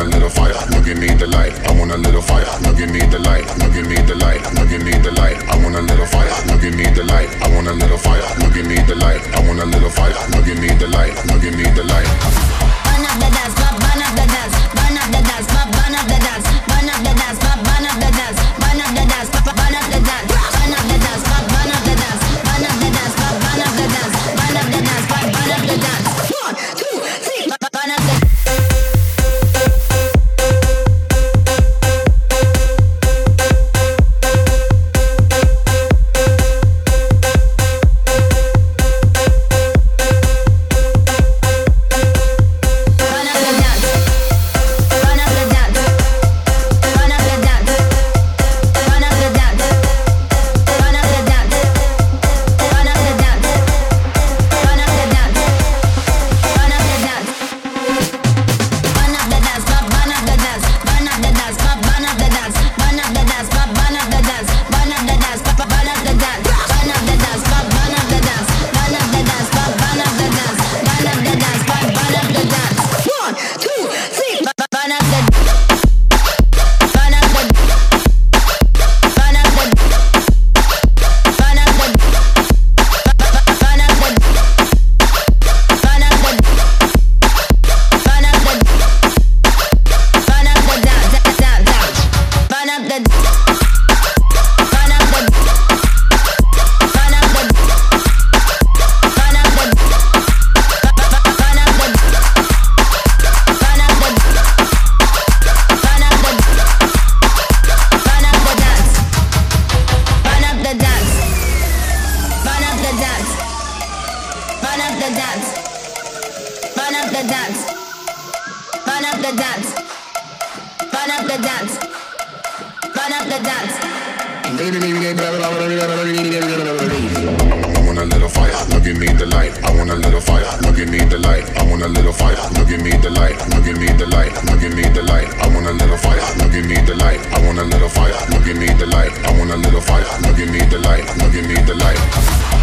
want a little fire, now give me the light. I want a little fire, now give me the light. Now give me the light, now give me the light. I want a little fire, now give me the light. I want a little fire, now give me the light. I want a little fire, now give me the light. Now give me the light. Burn dance. up the dance. Burn up the dance. Burn up the dance. I want a little fire, look at me the light. I want a little fire, look at me the light. I want a little fire, look at me the light. Look at me the light, look at me the light. I want a little fire, look at me the light. I want a little fire, look at me the light. I want a little fire, look at me the light. Look at me the light.